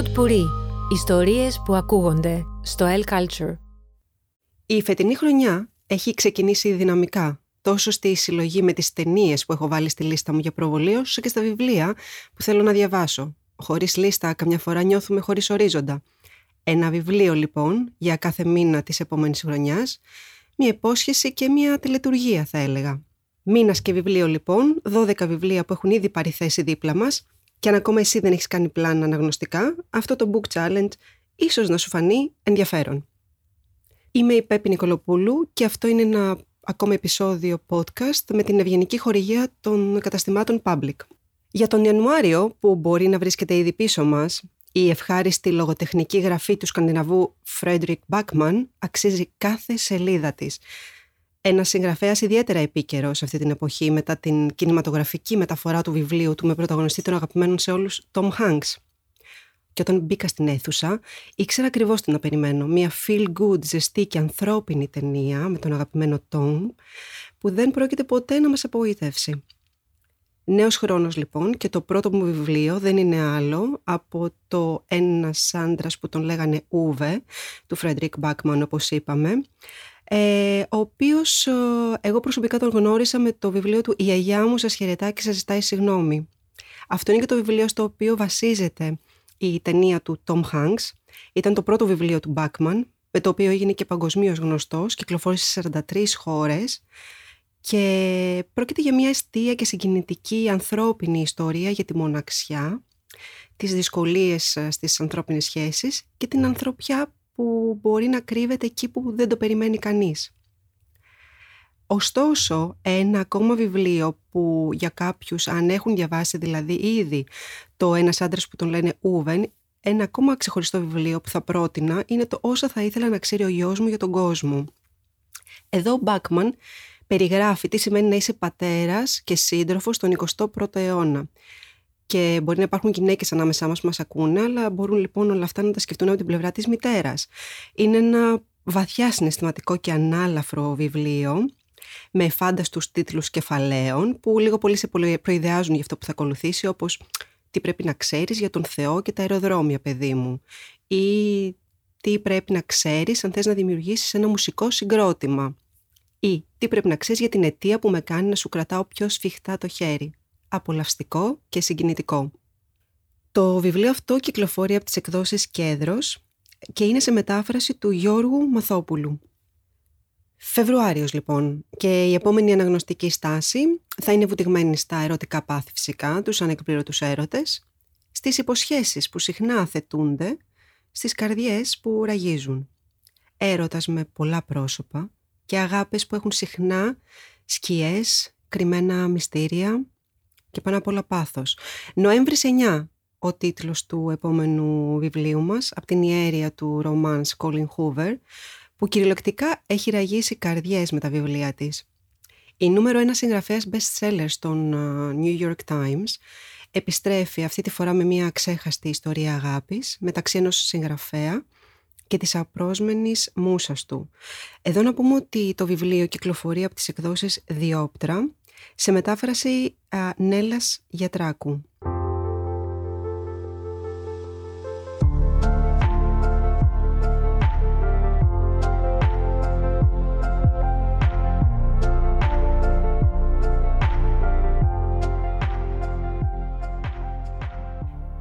Pod Puri. Ιστορίες που ακούγονται στο El Culture. Η φετινή χρονιά έχει ξεκινήσει δυναμικά, τόσο στη συλλογή με τις ταινίες που έχω βάλει στη λίστα μου για προβολή, όσο και στα βιβλία που θέλω να διαβάσω. Χωρίς λίστα, καμιά φορά νιώθουμε χωρίς ορίζοντα. Ένα βιβλίο λοιπόν για κάθε μήνα της επόμενης χρονιάς, μια υπόσχεση και μια τελετουργία θα έλεγα. Μήνας και βιβλίο λοιπόν, 12 βιβλία που έχουν ήδη πάρει θέση δίπλα μας και αν ακόμα εσύ δεν έχεις κάνει πλάνα αναγνωστικά, αυτό το Book Challenge ίσως να σου φανεί ενδιαφέρον. Είμαι η Πέπη Νικολοπούλου και αυτό είναι ένα ακόμα επεισόδιο podcast με την ευγενική χορηγία των καταστημάτων Public. Για τον Ιανουάριο, που μπορεί να βρίσκεται ήδη πίσω μας, η ευχάριστη λογοτεχνική γραφή του Σκανδιναβού Φρέντρικ Μπάκμαν αξίζει κάθε σελίδα της. Ένας συγγραφέας ιδιαίτερα επίκαιρο σε αυτή την εποχή μετά την κινηματογραφική μεταφορά του βιβλίου του με πρωταγωνιστή τον αγαπημένο σε όλους Tom Hanks. Και όταν μπήκα στην αίθουσα, ήξερα ακριβώς τι να περιμένω. Μια feel good, ζεστή και ανθρώπινη ταινία με τον αγαπημένο Tom, που δεν πρόκειται ποτέ να μας απογοητεύσει. Νέος χρόνος λοιπόν και το πρώτο μου βιβλίο δεν είναι άλλο από το «Ένας άντρας που τον λέγανε Ούβε» του Φρέντρικ Μπάκμαν όπως είπαμε ε, ο οποίος εγώ προσωπικά τον γνώρισα με το βιβλίο του «Η γιαγιά μου σας χαιρετά και σας ζητάει συγγνώμη». Αυτό είναι και το βιβλίο στο οποίο βασίζεται η ταινία του Tom Hanks. Ήταν το πρώτο βιβλίο του Μπάκμαν με το οποίο έγινε και παγκοσμίως γνωστός, κυκλοφόρησε σε 43 χώρες και πρόκειται για μια αιστεία και συγκινητική ανθρώπινη ιστορία για τη μοναξιά, τις δυσκολίες ε, στις ανθρώπινες σχέσεις και την ανθρωπιά που μπορεί να κρύβεται εκεί που δεν το περιμένει κανείς. Ωστόσο, ένα ακόμα βιβλίο που για κάποιους αν έχουν διαβάσει δηλαδή ήδη το «Ένας άντρας που τον λένε Ούβεν», ένα ακόμα ξεχωριστό βιβλίο που θα πρότεινα είναι το «Όσα θα ήθελα να ξέρει ο γιος μου για τον κόσμο». Εδώ ο Μπάκμαν περιγράφει τι σημαίνει να είσαι πατέρας και σύντροφος στον 21ο αιώνα. Και μπορεί να υπάρχουν γυναίκες ανάμεσά μας που μας ακούνε, αλλά μπορούν λοιπόν όλα αυτά να τα σκεφτούν από την πλευρά της μητέρας. Είναι ένα βαθιά συναισθηματικό και ανάλαφρο βιβλίο με φάνταστους τίτλους κεφαλαίων που λίγο πολύ σε προειδεάζουν για αυτό που θα ακολουθήσει όπως τι πρέπει να ξέρεις για τον Θεό και τα αεροδρόμια παιδί μου ή τι πρέπει να ξέρεις αν θες να δημιουργήσεις ένα μουσικό συγκρότημα ή τι πρέπει να ξέρεις για την αιτία που με κάνει να σου κρατάω πιο σφιχτά το χέρι. Απολαυστικό και συγκινητικό. Το βιβλίο αυτό κυκλοφορεί από τις εκδόσεις Κέδρος και είναι σε μετάφραση του Γιώργου Μαθόπουλου. Φεβρουάριος λοιπόν και η επόμενη αναγνωστική στάση θα είναι βουτυγμένη στα ερωτικά πάθη φυσικά, τους ανεκπλήρωτους έρωτες, στις υποσχέσεις που συχνά θετούνται, στις καρδιές που ραγίζουν. Έρωτας με πολλά πρόσωπα, και αγάπες που έχουν συχνά σκιές, κρυμμένα μυστήρια και πάνω απ' όλα πάθος. Νοέμβρης 9 ο τίτλος του επόμενου βιβλίου μας από την ιέρια του ρομάνς Colin Hoover που κυριολεκτικά έχει ραγίσει καρδιές με τα βιβλία της. Η νούμερο ένα συγγραφέας best seller στον New York Times επιστρέφει αυτή τη φορά με μια ξέχαστη ιστορία αγάπης μεταξύ ενός συγγραφέα και της απρόσμενης μουσας του. Εδώ να πούμε ότι το βιβλίο κυκλοφορεί από τις εκδόσεις Διόπτρα σε μετάφραση α, Νέλας Γιατράκου.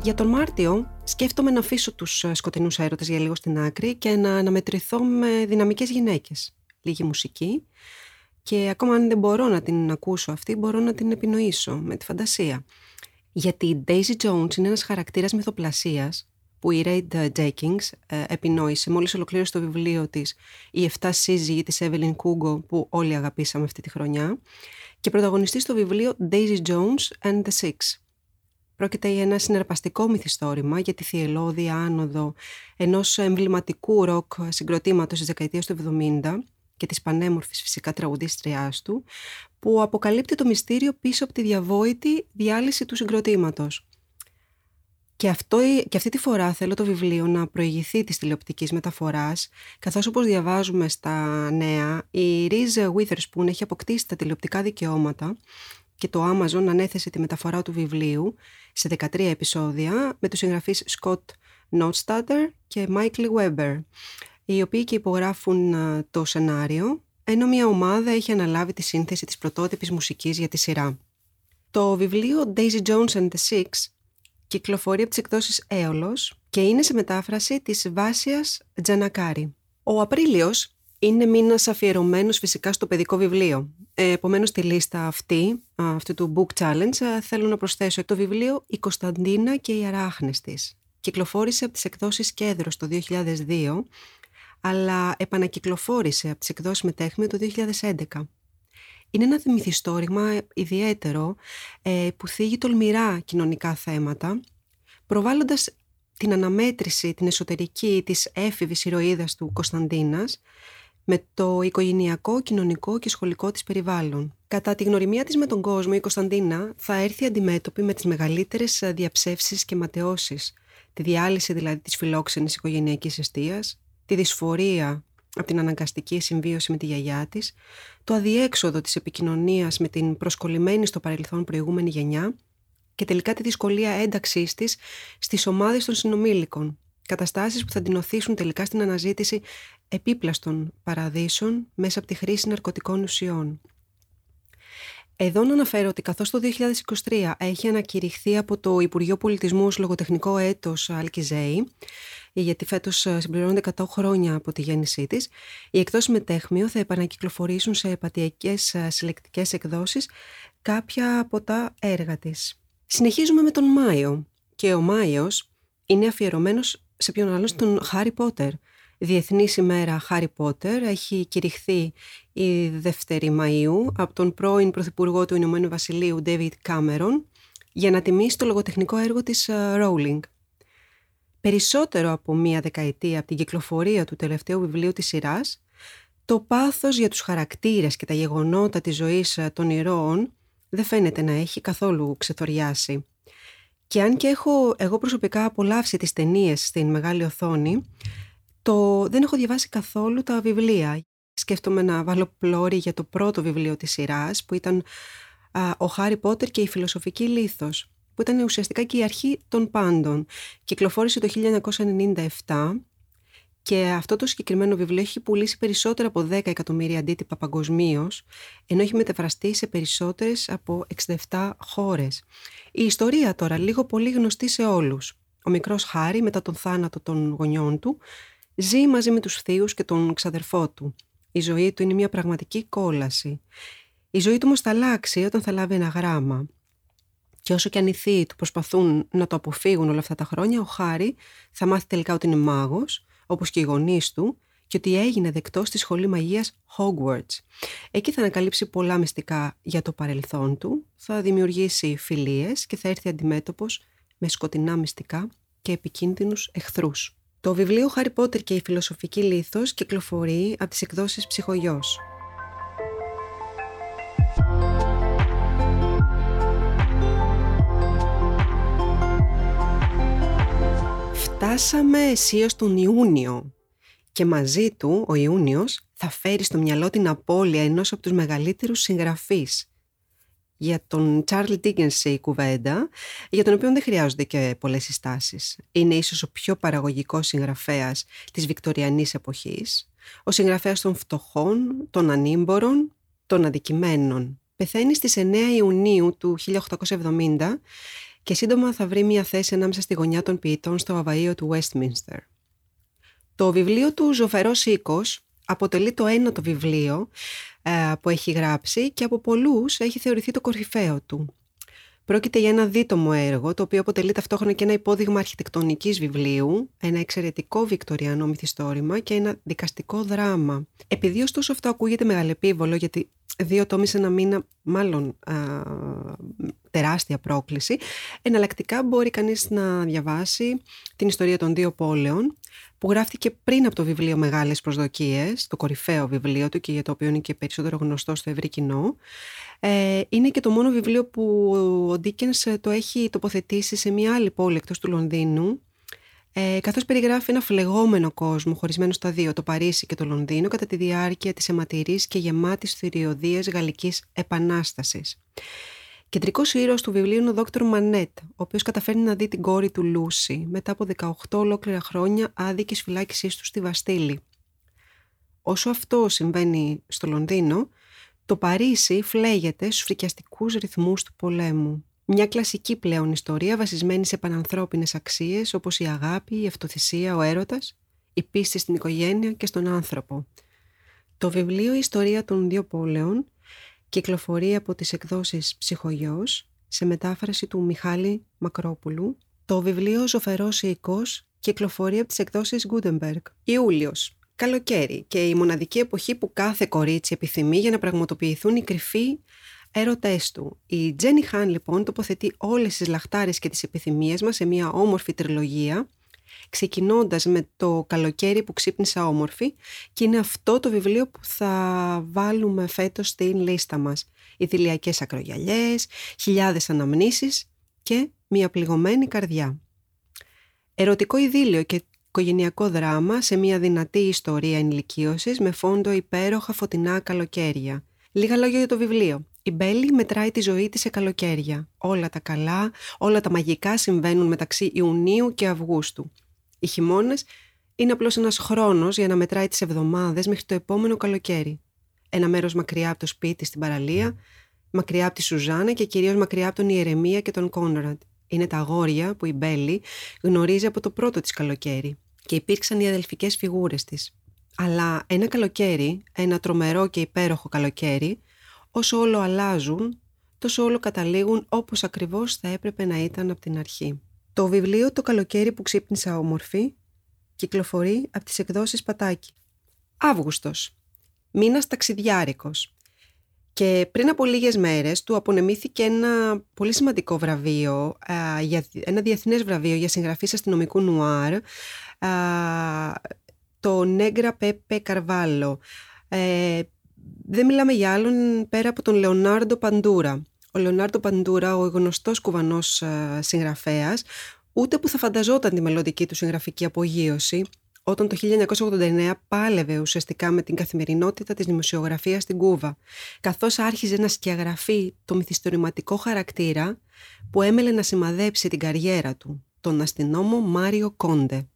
Για τον Μάρτιο σκέφτομαι να αφήσω τους ε, σκοτεινούς έρωτες για λίγο στην άκρη και να αναμετρηθώ με δυναμικές γυναίκες. Λίγη μουσική και ακόμα αν δεν μπορώ να την ακούσω αυτή, μπορώ να την επινοήσω με τη φαντασία. Γιατί η Daisy Jones είναι ένας χαρακτήρας μυθοπλασίας που η Raid Jenkins ε, επινόησε μόλις ολοκλήρωσε το βιβλίο της «Οι 7 σύζυγοι» της Evelyn Kugo που όλοι αγαπήσαμε αυτή τη χρονιά και πρωταγωνιστή στο βιβλίο Daisy Jones and the Six Πρόκειται για ένα συναρπαστικό μυθιστόρημα για τη θυελώδη άνοδο ενός εμβληματικού ροκ συγκροτήματος της δεκαετίας του 70 και της πανέμορφης φυσικά τραγουδίστριάς του, που αποκαλύπτει το μυστήριο πίσω από τη διαβόητη διάλυση του συγκροτήματος. Και, αυτό, και αυτή τη φορά θέλω το βιβλίο να προηγηθεί της τηλεοπτικής μεταφοράς, καθώς όπως διαβάζουμε στα νέα, η Reese Witherspoon έχει αποκτήσει τα τηλεοπτικά δικαιώματα και το Amazon ανέθεσε τη μεταφορά του βιβλίου σε 13 επεισόδια με τους συγγραφείς Scott Notstadter και Michael Weber, οι οποίοι και υπογράφουν το σενάριο, ενώ μια ομάδα έχει αναλάβει τη σύνθεση της πρωτότυπης μουσικής για τη σειρά. Το βιβλίο Daisy Jones and the Six κυκλοφορεί από τις εκδόσεις Έολος και είναι σε μετάφραση της Βάσιας Τζανακάρη. Ο Απρίλιος είναι μήνας αφιερωμένος φυσικά στο παιδικό βιβλίο. Ε, Επομένως, στη λίστα αυτή, αυτού του Book Challenge, θέλω να προσθέσω το βιβλίο «Η Κωνσταντίνα και οι αράχνες της». Κυκλοφόρησε από τις εκδόσεις Κέντρος το 2002, αλλά επανακυκλοφόρησε από τις εκδόσεις Μετέχμιο το 2011. Είναι ένα μυθιστόρημα ιδιαίτερο ε, που θίγει τολμηρά κοινωνικά θέματα, προβάλλοντας την αναμέτρηση, την εσωτερική της έφηβης ηρωίδας του Κωνσταντίνας με το οικογενειακό, κοινωνικό και σχολικό της περιβάλλον. Κατά τη γνωριμία της με τον κόσμο, η Κωνσταντίνα θα έρθει αντιμέτωπη με τις μεγαλύτερες διαψεύσεις και ματαιώσεις, τη διάλυση δηλαδή της φιλόξενης οικογενειακής αιστείας, τη δυσφορία από την αναγκαστική συμβίωση με τη γιαγιά της, το αδιέξοδο της επικοινωνίας με την προσκολλημένη στο παρελθόν προηγούμενη γενιά και τελικά τη δυσκολία ένταξής της στις ομάδες των συνομήλικων, καταστάσεις που θα την οθήσουν τελικά στην αναζήτηση επίπλαστων παραδείσων μέσα από τη χρήση ναρκωτικών ουσιών. Εδώ να αναφέρω ότι καθώς το 2023 έχει ανακηρυχθεί από το Υπουργείο Πολιτισμού ως λογοτεχνικό έτος Αλκιζέη, γιατί φέτος ε, συμπληρώνονται 100 χρόνια από τη γέννησή της, οι εκτός μετέχμιο θα επανακυκλοφορήσουν σε επατειακές ε, συλλεκτικές εκδόσεις κάποια από τα έργα της. Συνεχίζουμε με τον Μάιο και ο Μάιος είναι αφιερωμένος σε ποιον άλλο τον Χάρι Πότερ. Διεθνής ημέρα Χάρι Πότερ έχει κηρυχθεί η Δευτέρη Μαΐου από τον πρώην Πρωθυπουργό του Ηνωμένου Βασιλείου David Cameron για να τιμήσει το λογοτεχνικό έργο της ε, Rowling. Περισσότερο από μία δεκαετία από την κυκλοφορία του τελευταίου βιβλίου της σειράς, το πάθος για τους χαρακτήρες και τα γεγονότα της ζωής ε, των ηρώων δεν φαίνεται να έχει καθόλου ξεθοριάσει. Και αν και έχω εγώ προσωπικά απολαύσει τις ταινίες στην μεγάλη οθόνη, το δεν έχω διαβάσει καθόλου τα βιβλία. Σκέφτομαι να βάλω πλώρη για το πρώτο βιβλίο της σειράς, που ήταν «Ο Χάρι Πότερ και η φιλοσοφική λίθος», που ήταν ουσιαστικά και η αρχή των πάντων. Κυκλοφόρησε το 1997 και αυτό το συγκεκριμένο βιβλίο έχει πουλήσει περισσότερα από 10 εκατομμύρια αντίτυπα παγκοσμίως, ενώ έχει μεταφραστεί σε περισσότερες από 67 χώρες. Η ιστορία τώρα, λίγο πολύ γνωστή σε όλους. Ο μικρός Χάρη, μετά τον θάνατο των γονιών του, ζει μαζί με τους θείους και τον ξαδερφό του. Η ζωή του είναι μια πραγματική κόλαση. Η ζωή του όμως θα αλλάξει όταν θα λάβει ένα γράμμα. Και όσο και αν οι θείοι του προσπαθούν να το αποφύγουν όλα αυτά τα χρόνια, ο Χάρη θα μάθει τελικά ότι είναι μάγος όπως και οι γονείς του, και ότι έγινε δεκτός στη σχολή μαγείας Hogwarts. Εκεί θα ανακαλύψει πολλά μυστικά για το παρελθόν του, θα δημιουργήσει φιλίες και θα έρθει αντιμέτωπος με σκοτεινά μυστικά και επικίνδυνους εχθρούς. Το βιβλίο «Χάρι Πότερ και η φιλοσοφική λίθος» κυκλοφορεί από τις εκδόσεις «Ψυχογιός». Φτάσαμε αισίως τον Ιούνιο και μαζί του ο Ιούνιος θα φέρει στο μυαλό την απώλεια ενός από τους μεγαλύτερους συγγραφείς. Για τον Charlie Dickens η κουβέντα, για τον οποίο δεν χρειάζονται και πολλές συστάσεις. Είναι ίσως ο πιο παραγωγικός συγγραφέας της βικτοριανής εποχής, ο συγγραφέας των φτωχών, των ανήμπορων, των αδικημένων. Πεθαίνει στις 9 Ιουνίου του 1870 και σύντομα θα βρει μια θέση ανάμεσα στη γωνιά των ποιητών στο Αβαΐο του Westminster. Το βιβλίο του «Ζωφερός οίκος» αποτελεί το ένατο βιβλίο ε, που έχει γράψει και από πολλούς έχει θεωρηθεί το κορυφαίο του. Πρόκειται για ένα δίτομο έργο, το οποίο αποτελεί ταυτόχρονα και ένα υπόδειγμα αρχιτεκτονικής βιβλίου, ένα εξαιρετικό βικτοριανό μυθιστόρημα και ένα δικαστικό δράμα. Επειδή ωστόσο αυτό ακούγεται μεγαλεπίβολο, γιατί δύο τόμοι σε ένα μήνα, μάλλον α, τεράστια πρόκληση, εναλλακτικά μπορεί κανείς να διαβάσει την ιστορία των δύο πόλεων, που γράφτηκε πριν από το βιβλίο Μεγάλες Προσδοκίες, το κορυφαίο βιβλίο του και για το οποίο είναι και περισσότερο γνωστό στο ευρύ κοινό. Ε, είναι και το μόνο βιβλίο που ο Ντίκενς ε, το έχει τοποθετήσει σε μια άλλη πόλη εκτός του Λονδίνου, ε, καθώς περιγράφει ένα φλεγόμενο κόσμο χωρισμένο στα δύο, το Παρίσι και το Λονδίνο, κατά τη διάρκεια της αιματηρής και γεμάτης θηριωδίας γαλλικής επανάστασης. Κεντρικός ήρωας του βιβλίου είναι ο Δόκτωρ Μανέτ, ο οποίος καταφέρνει να δει την κόρη του Λούση μετά από 18 ολόκληρα χρόνια άδικης φυλάκισής του στη Βαστήλη. Όσο αυτό συμβαίνει στο Λονδίνο, το Παρίσι φλέγεται στους φρικιαστικούς ρυθμούς του πολέμου. Μια κλασική πλέον ιστορία βασισμένη σε πανανθρώπινες αξίες όπως η αγάπη, η αυτοθυσία, ο έρωτας, η πίστη στην οικογένεια και στον άνθρωπο. Το βιβλίο «Η ιστορία των δύο πόλεων» κυκλοφορεί από τις εκδόσεις «Ψυχογιός» σε μετάφραση του Μιχάλη Μακρόπουλου. Το βιβλίο «Ζωφερός οίκος» κυκλοφορεί από τις εκδόσεις Gutenberg. Ιούλιος καλοκαίρι και η μοναδική εποχή που κάθε κορίτσι επιθυμεί για να πραγματοποιηθούν οι κρυφοί έρωτές του. Η Τζένι Χάν λοιπόν τοποθετεί όλες τις λαχτάρες και τις επιθυμίες μας σε μια όμορφη τριλογία ξεκινώντας με το καλοκαίρι που ξύπνησα όμορφη και είναι αυτό το βιβλίο που θα βάλουμε φέτος στην λίστα μας. Ιδηλιακές ακρογιαλιές, χιλιάδες αναμνήσεις και μια πληγωμένη καρδιά. Ερωτικό ειδήλιο και οικογενειακό δράμα σε μια δυνατή ιστορία ενηλικίωσης με φόντο υπέροχα φωτεινά καλοκαίρια. Λίγα λόγια για το βιβλίο. Η Μπέλη μετράει τη ζωή της σε καλοκαίρια. Όλα τα καλά, όλα τα μαγικά συμβαίνουν μεταξύ Ιουνίου και Αυγούστου. Οι χειμώνες είναι απλώς ένας χρόνος για να μετράει τις εβδομάδες μέχρι το επόμενο καλοκαίρι. Ένα μέρος μακριά από το σπίτι στην παραλία, μακριά από τη Σουζάνα και κυρίως μακριά από τον Ιερεμία και τον Κόνραντ. Είναι τα αγόρια που η Μπέλη γνωρίζει από το πρώτο της καλοκαίρι και υπήρξαν οι αδελφικές φιγούρες της. Αλλά ένα καλοκαίρι, ένα τρομερό και υπέροχο καλοκαίρι, όσο όλο αλλάζουν, τόσο όλο καταλήγουν όπως ακριβώς θα έπρεπε να ήταν από την αρχή. Το βιβλίο «Το καλοκαίρι που ξύπνησα όμορφη» κυκλοφορεί από τις εκδόσεις Πατάκη. Αύγουστος. Μήνας ταξιδιάρικος. Και πριν από λίγες μέρες του απονεμήθηκε ένα πολύ σημαντικό βραβείο, για, ένα διεθνές βραβείο για συγγραφή αστυνομικού νουάρ, το Νέγκρα Πέπε Καρβάλο. Ε, δεν μιλάμε για άλλον πέρα από τον Λεωνάρντο Παντούρα. Ο Λεωνάρντο Παντούρα, ο γνωστός κουβανός συγγραφέας, ούτε που θα φανταζόταν τη μελλοντική του συγγραφική απογείωση, όταν το 1989 πάλευε ουσιαστικά με την καθημερινότητα της δημοσιογραφίας στην Κούβα, καθώς άρχιζε να σκιαγραφεί το μυθιστορηματικό χαρακτήρα που έμελε να σημαδέψει την καριέρα του, τον αστυνόμο Μάριο Κόντε.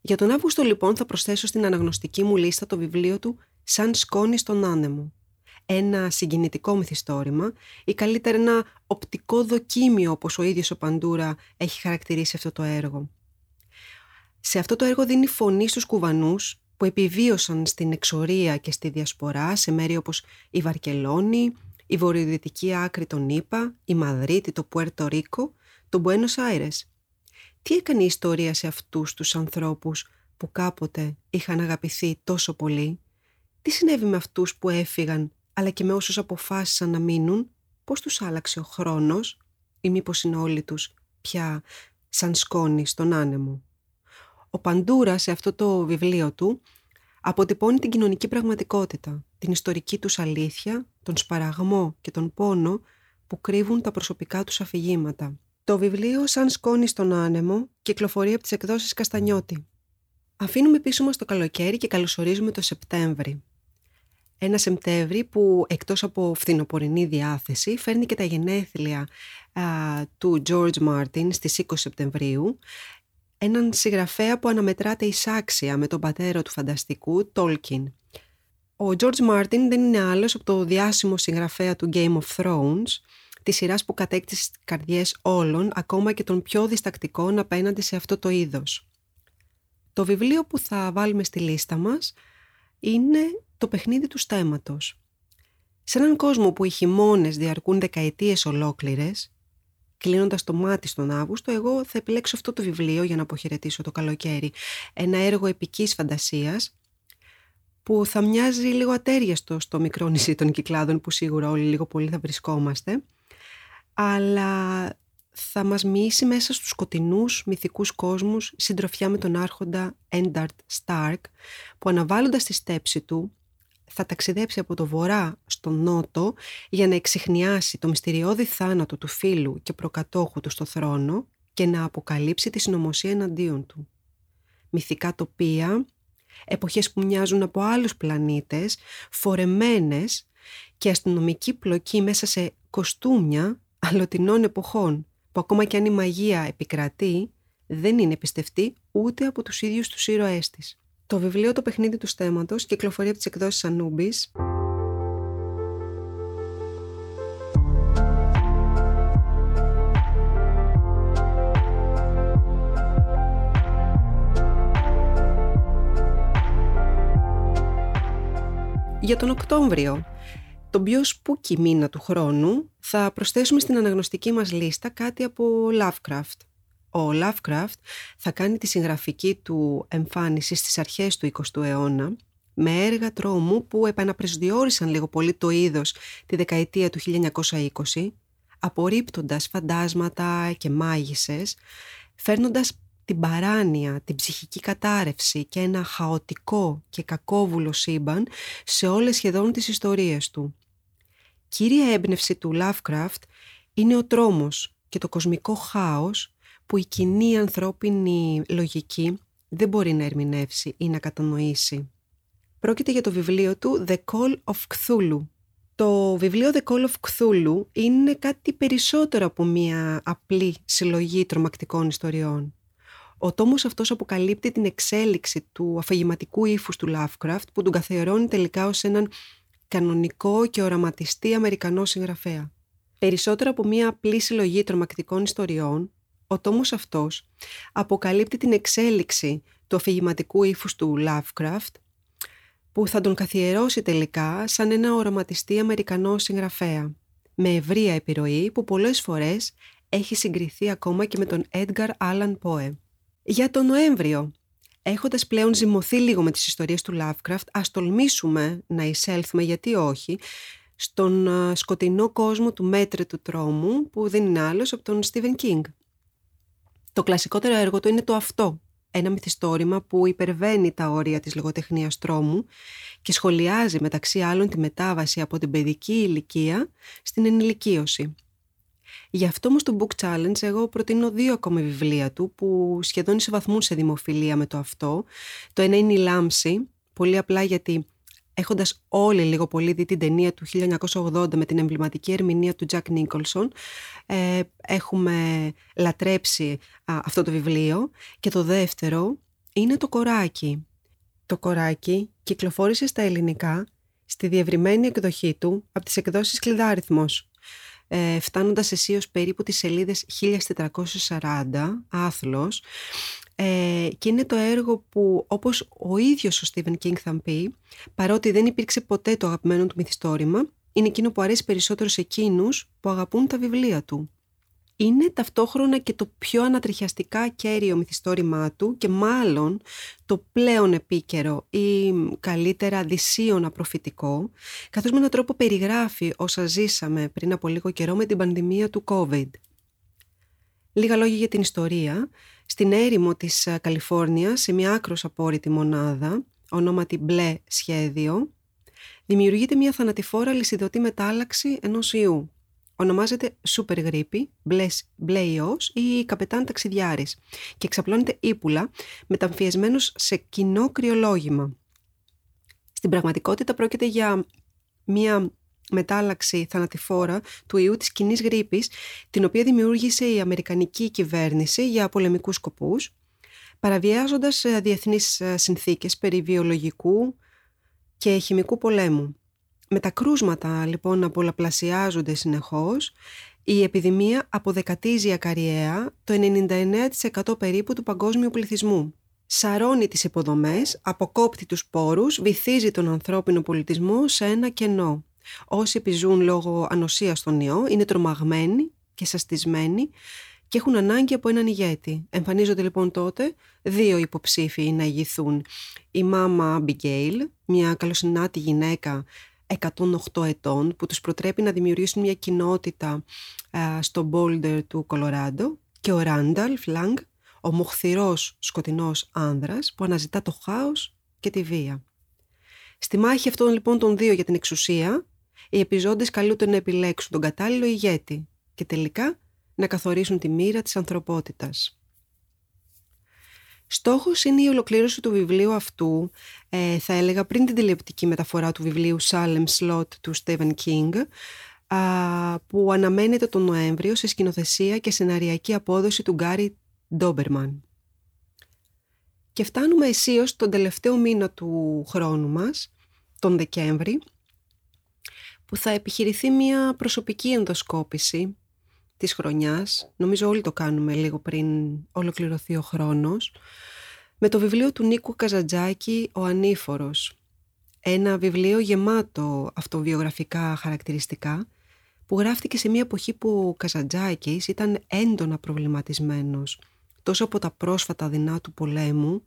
Για τον Αύγουστο λοιπόν θα προσθέσω στην αναγνωστική μου λίστα το βιβλίο του «Σαν σκόνη στον άνεμο». Ένα συγκινητικό μυθιστόρημα ή καλύτερα ένα οπτικό δοκίμιο όπως ο ίδιος ο Παντούρα έχει χαρακτηρίσει αυτό το έργο. Σε αυτό το έργο δίνει φωνή στους κουβανούς που επιβίωσαν στην εξορία και στη διασπορά σε μέρη όπως η Βαρκελόνη, η βορειοδυτική άκρη των Ήπα, η Μαδρίτη, το Πουέρτο Ρίκο, το Μπουένος Άιρες. Τι έκανε η ιστορία σε αυτούς τους ανθρώπους που κάποτε είχαν αγαπηθεί τόσο πολύ; Τι συνέβη με αυτούς που έφυγαν αλλά και με όσους αποφάσισαν να μείνουν; Πώς τους άλλαξε ο χρόνος; Ή μήπως είναι όλοι τους πια σαν σκόνη στον άνεμο; Ο Παντούρα σε αυτό το βιβλίο του αποτυπώνει την κοινωνική πραγματικότητα, την ιστορική τους αλήθεια, τον σπαραγμό και τον πόνο που κρύβουν τα προσωπικά τους αφηγήματα. Το βιβλίο «Σαν σκόνη στον άνεμο» κυκλοφορεί από τις εκδόσεις Καστανιώτη. Αφήνουμε πίσω μας το καλοκαίρι και καλωσορίζουμε το Σεπτέμβρη. Ένα Σεπτέμβρη που εκτός από φθινοπορεινή διάθεση φέρνει και τα γενέθλια του George Martin στις 20 Σεπτεμβρίου έναν συγγραφέα που αναμετράται εισάξια με τον πατέρα του φανταστικού, Tolkien. Ο George Martin δεν είναι άλλος από το διάσημο συγγραφέα του Game of Thrones, της σειράς που κατέκτησε στις καρδιές όλων, ακόμα και των πιο διστακτικών απέναντι σε αυτό το είδος. Το βιβλίο που θα βάλουμε στη λίστα μας είναι το παιχνίδι του στέματος. Σε έναν κόσμο που οι χειμώνες διαρκούν δεκαετίες ολόκληρες, κλείνοντας το μάτι στον Αύγουστο, εγώ θα επιλέξω αυτό το βιβλίο για να αποχαιρετήσω το καλοκαίρι. Ένα έργο επικής φαντασίας που θα μοιάζει λίγο ατέριαστο στο μικρό νησί των Κυκλάδων που σίγουρα όλοι λίγο πολύ θα βρισκόμαστε αλλά θα μας μοιήσει μέσα στους σκοτεινούς μυθικούς κόσμους συντροφιά με τον άρχοντα Ένταρτ Στάρκ που αναβάλλοντας τη στέψη του θα ταξιδέψει από το βορρά στον νότο για να εξηχνιάσει το μυστηριώδη θάνατο του φίλου και προκατόχου του στο θρόνο και να αποκαλύψει τη συνωμοσία εναντίον του. Μυθικά τοπία, εποχές που μοιάζουν από άλλους πλανήτες, φορεμένες και αστυνομική πλοκή μέσα σε κοστούμια αλλοτινών εποχών που ακόμα και αν η μαγεία επικρατεί δεν είναι πιστευτή ούτε από τους ίδιους τους ήρωές της. Το βιβλίο «Το παιχνίδι του στέματος» κυκλοφορεί από τις εκδόσεις Ανούμπης Για τον Οκτώβριο, τον πιο σπούκι μήνα του χρόνου, θα προσθέσουμε στην αναγνωστική μας λίστα κάτι από Lovecraft. Ο Lovecraft θα κάνει τη συγγραφική του εμφάνιση στις αρχές του 20ου αιώνα με έργα τρόμου που επαναπρεσδιορίσαν λίγο πολύ το είδος τη δεκαετία του 1920, απορρίπτοντας φαντάσματα και μάγισσες, φέρνοντας την παράνοια, την ψυχική κατάρρευση και ένα χαοτικό και κακόβουλο σύμπαν σε όλες σχεδόν τις ιστορίες του. Κύρια έμπνευση του Lovecraft είναι ο τρόμος και το κοσμικό χάος που η κοινή ανθρώπινη λογική δεν μπορεί να ερμηνεύσει ή να κατανοήσει. Πρόκειται για το βιβλίο του «The Call of Cthulhu». Το βιβλίο «The Call of Cthulhu» είναι κάτι περισσότερο από μια απλή συλλογή τρομακτικών ιστοριών. Ο τόμος αυτός αποκαλύπτει την εξέλιξη του αφηγηματικού ύφους του Lovecraft που τον καθιερώνει τελικά ως έναν κανονικό και οραματιστή Αμερικανό συγγραφέα. Περισσότερο από μία απλή συλλογή τρομακτικών ιστοριών, ο τόμος αυτός αποκαλύπτει την εξέλιξη του αφηγηματικού ύφους του Lovecraft που θα τον καθιερώσει τελικά σαν ένα οραματιστή Αμερικανό συγγραφέα με ευρεία επιρροή που πολλές φορές έχει συγκριθεί ακόμα και με τον Edgar Allan Poe. Για τον Νοέμβριο, έχοντας πλέον ζυμωθεί λίγο με τις ιστορίες του Lovecraft, ας τολμήσουμε να εισέλθουμε, γιατί όχι, στον σκοτεινό κόσμο του μέτρε του τρόμου, που δεν είναι άλλος από τον Stephen King. Το κλασικότερο έργο του είναι το αυτό, ένα μυθιστόρημα που υπερβαίνει τα όρια της λογοτεχνίας τρόμου και σχολιάζει μεταξύ άλλων τη μετάβαση από την παιδική ηλικία στην ενηλικίωση. Γι' αυτό όμως το Book Challenge εγώ προτείνω δύο ακόμη βιβλία του που σχεδόν ισοβαθμούν σε δημοφιλία με το αυτό. Το ένα είναι η Λάμψη, πολύ απλά γιατί έχοντας όλοι λίγο πολύ δει την ταινία του 1980 με την εμβληματική ερμηνεία του Jack Nicholson, ε, έχουμε λατρέψει αυτό το βιβλίο. Και το δεύτερο είναι το Κοράκι. Το Κοράκι κυκλοφόρησε στα ελληνικά στη διευρυμένη εκδοχή του από τις εκδόσεις Κλειδάριθμος ε, φτάνοντας αισίως περίπου τις σελίδες 1440, άθλος, ε, και είναι το έργο που όπως ο ίδιος ο Στίβεν Κίνγκ θα πει, παρότι δεν υπήρξε ποτέ το αγαπημένο του μυθιστόρημα, είναι εκείνο που αρέσει περισσότερο σε εκείνους που αγαπούν τα βιβλία του είναι ταυτόχρονα και το πιο ανατριχιαστικά κέριο μυθιστόρημά του και μάλλον το πλέον επίκαιρο ή καλύτερα δυσίωνα προφητικό, καθώς με έναν τρόπο περιγράφει όσα ζήσαμε πριν από λίγο καιρό με την πανδημία του COVID. Λίγα λόγια για την ιστορία. Στην έρημο της ε, Καλιφόρνιας, σε μια άκρος απόρριτη μονάδα, ονόματι μπλε σχέδιο, δημιουργείται μια θανατηφόρα λυσιδωτή μετάλλαξη ενός ιού ονομάζεται Super Γρήπη, μπλες ιός ή καπετάν ταξιδιάρης και εξαπλώνεται ύπουλα μεταμφιεσμένος σε κοινό κρυολόγημα. Στην πραγματικότητα πρόκειται για μια μετάλλαξη θανατηφόρα του ιού της κοινής γρήπης, την οποία δημιούργησε η Αμερικανική κυβέρνηση για πολεμικούς σκοπούς, παραβιάζοντας ε, διεθνείς ε, συνθήκες περί βιολογικού και χημικού πολέμου. Με τα κρούσματα λοιπόν να πολλαπλασιάζονται συνεχώς, η επιδημία αποδεκατίζει ακαριέα το 99% περίπου του παγκόσμιου πληθυσμού. Σαρώνει τις υποδομές, αποκόπτει τους πόρους, βυθίζει τον ανθρώπινο πολιτισμό σε ένα κενό. Όσοι επιζούν λόγω ανοσίας στον ιό είναι τρομαγμένοι και σαστισμένοι και έχουν ανάγκη από έναν ηγέτη. Εμφανίζονται λοιπόν τότε δύο υποψήφοι να ηγηθούν. Η μάμα Αμπιγκέιλ, μια καλοσυνάτη γυναίκα 108 ετών που τους προτρέπει να δημιουργήσουν μια κοινότητα στο Boulder του Κολοράντο και ο Ράνταλ Φλάνγκ, ο μοχθηρός σκοτεινός άνδρας που αναζητά το χάος και τη βία. Στη μάχη αυτών λοιπόν των δύο για την εξουσία, οι επιζώντες καλούνται να επιλέξουν τον κατάλληλο ηγέτη και τελικά να καθορίσουν τη μοίρα της ανθρωπότητας. Στόχος είναι η ολοκλήρωση του βιβλίου αυτού, ε, θα έλεγα πριν την τηλεοπτική μεταφορά του βιβλίου Salem Slot του Stephen King, που αναμένεται τον Νοέμβριο σε σκηνοθεσία και σεναριακή απόδοση του Γκάρι Ντόμπερμαν. Και φτάνουμε αισίως τον τελευταίο μήνα του χρόνου μας, τον Δεκέμβρη, που θα επιχειρηθεί μια προσωπική ενδοσκόπηση της χρονιάς, νομίζω όλοι το κάνουμε λίγο πριν ολοκληρωθεί ο χρόνος, με το βιβλίο του Νίκου Καζαντζάκη «Ο Ανήφορος». Ένα βιβλίο γεμάτο αυτοβιογραφικά χαρακτηριστικά που γράφτηκε σε μια εποχή που ο Καζαντζάκης ήταν έντονα προβληματισμένος τόσο από τα πρόσφατα δεινά του πολέμου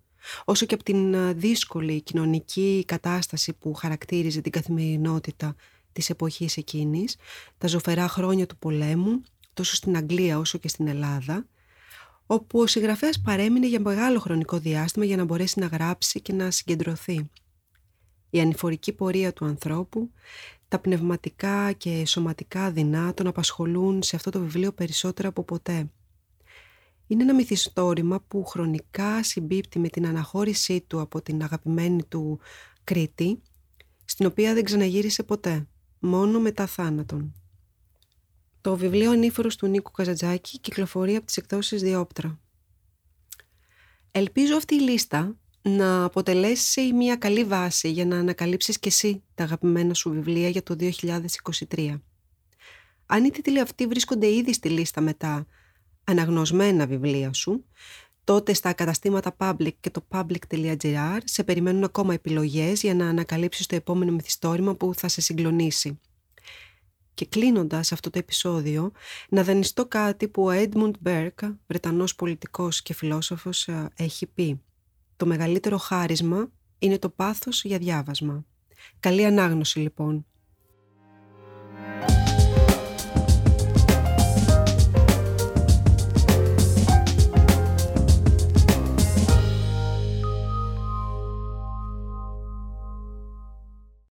όσο και από την δύσκολη κοινωνική κατάσταση που χαρακτήριζε την καθημερινότητα της εποχής εκείνης, τα ζωφερά χρόνια του πολέμου, τόσο στην Αγγλία όσο και στην Ελλάδα, όπου ο συγγραφέας παρέμεινε για μεγάλο χρονικό διάστημα για να μπορέσει να γράψει και να συγκεντρωθεί. Η ανηφορική πορεία του ανθρώπου, τα πνευματικά και σωματικά δεινά τον απασχολούν σε αυτό το βιβλίο περισσότερο από ποτέ. Είναι ένα μυθιστόρημα που χρονικά συμπίπτει με την αναχώρησή του από την αγαπημένη του Κρήτη, στην οποία δεν ξαναγύρισε ποτέ, μόνο μετά θάνατον. Το βιβλίο «Ανήφορος» του Νίκου Καζατζάκη κυκλοφορεί από τις εκδόσεις Διόπτρα. Ελπίζω αυτή η λίστα να αποτελέσει μια καλή βάση για να ανακαλύψεις και εσύ τα αγαπημένα σου βιβλία για το 2023. Αν οι τίτλοι αυτοί βρίσκονται ήδη στη λίστα μετά αναγνωσμένα βιβλία σου, τότε στα καταστήματα public και το public.gr σε περιμένουν ακόμα επιλογές για να ανακαλύψεις το επόμενο μυθιστόρημα που θα σε συγκλονίσει. Και κλείνοντας αυτό το επεισόδιο, να δανειστώ κάτι που ο Edmund Burke, Βρετανός πολιτικός και φιλόσοφος, ε, έχει πει. Το μεγαλύτερο χάρισμα είναι το πάθος για διάβασμα. Καλή ανάγνωση λοιπόν.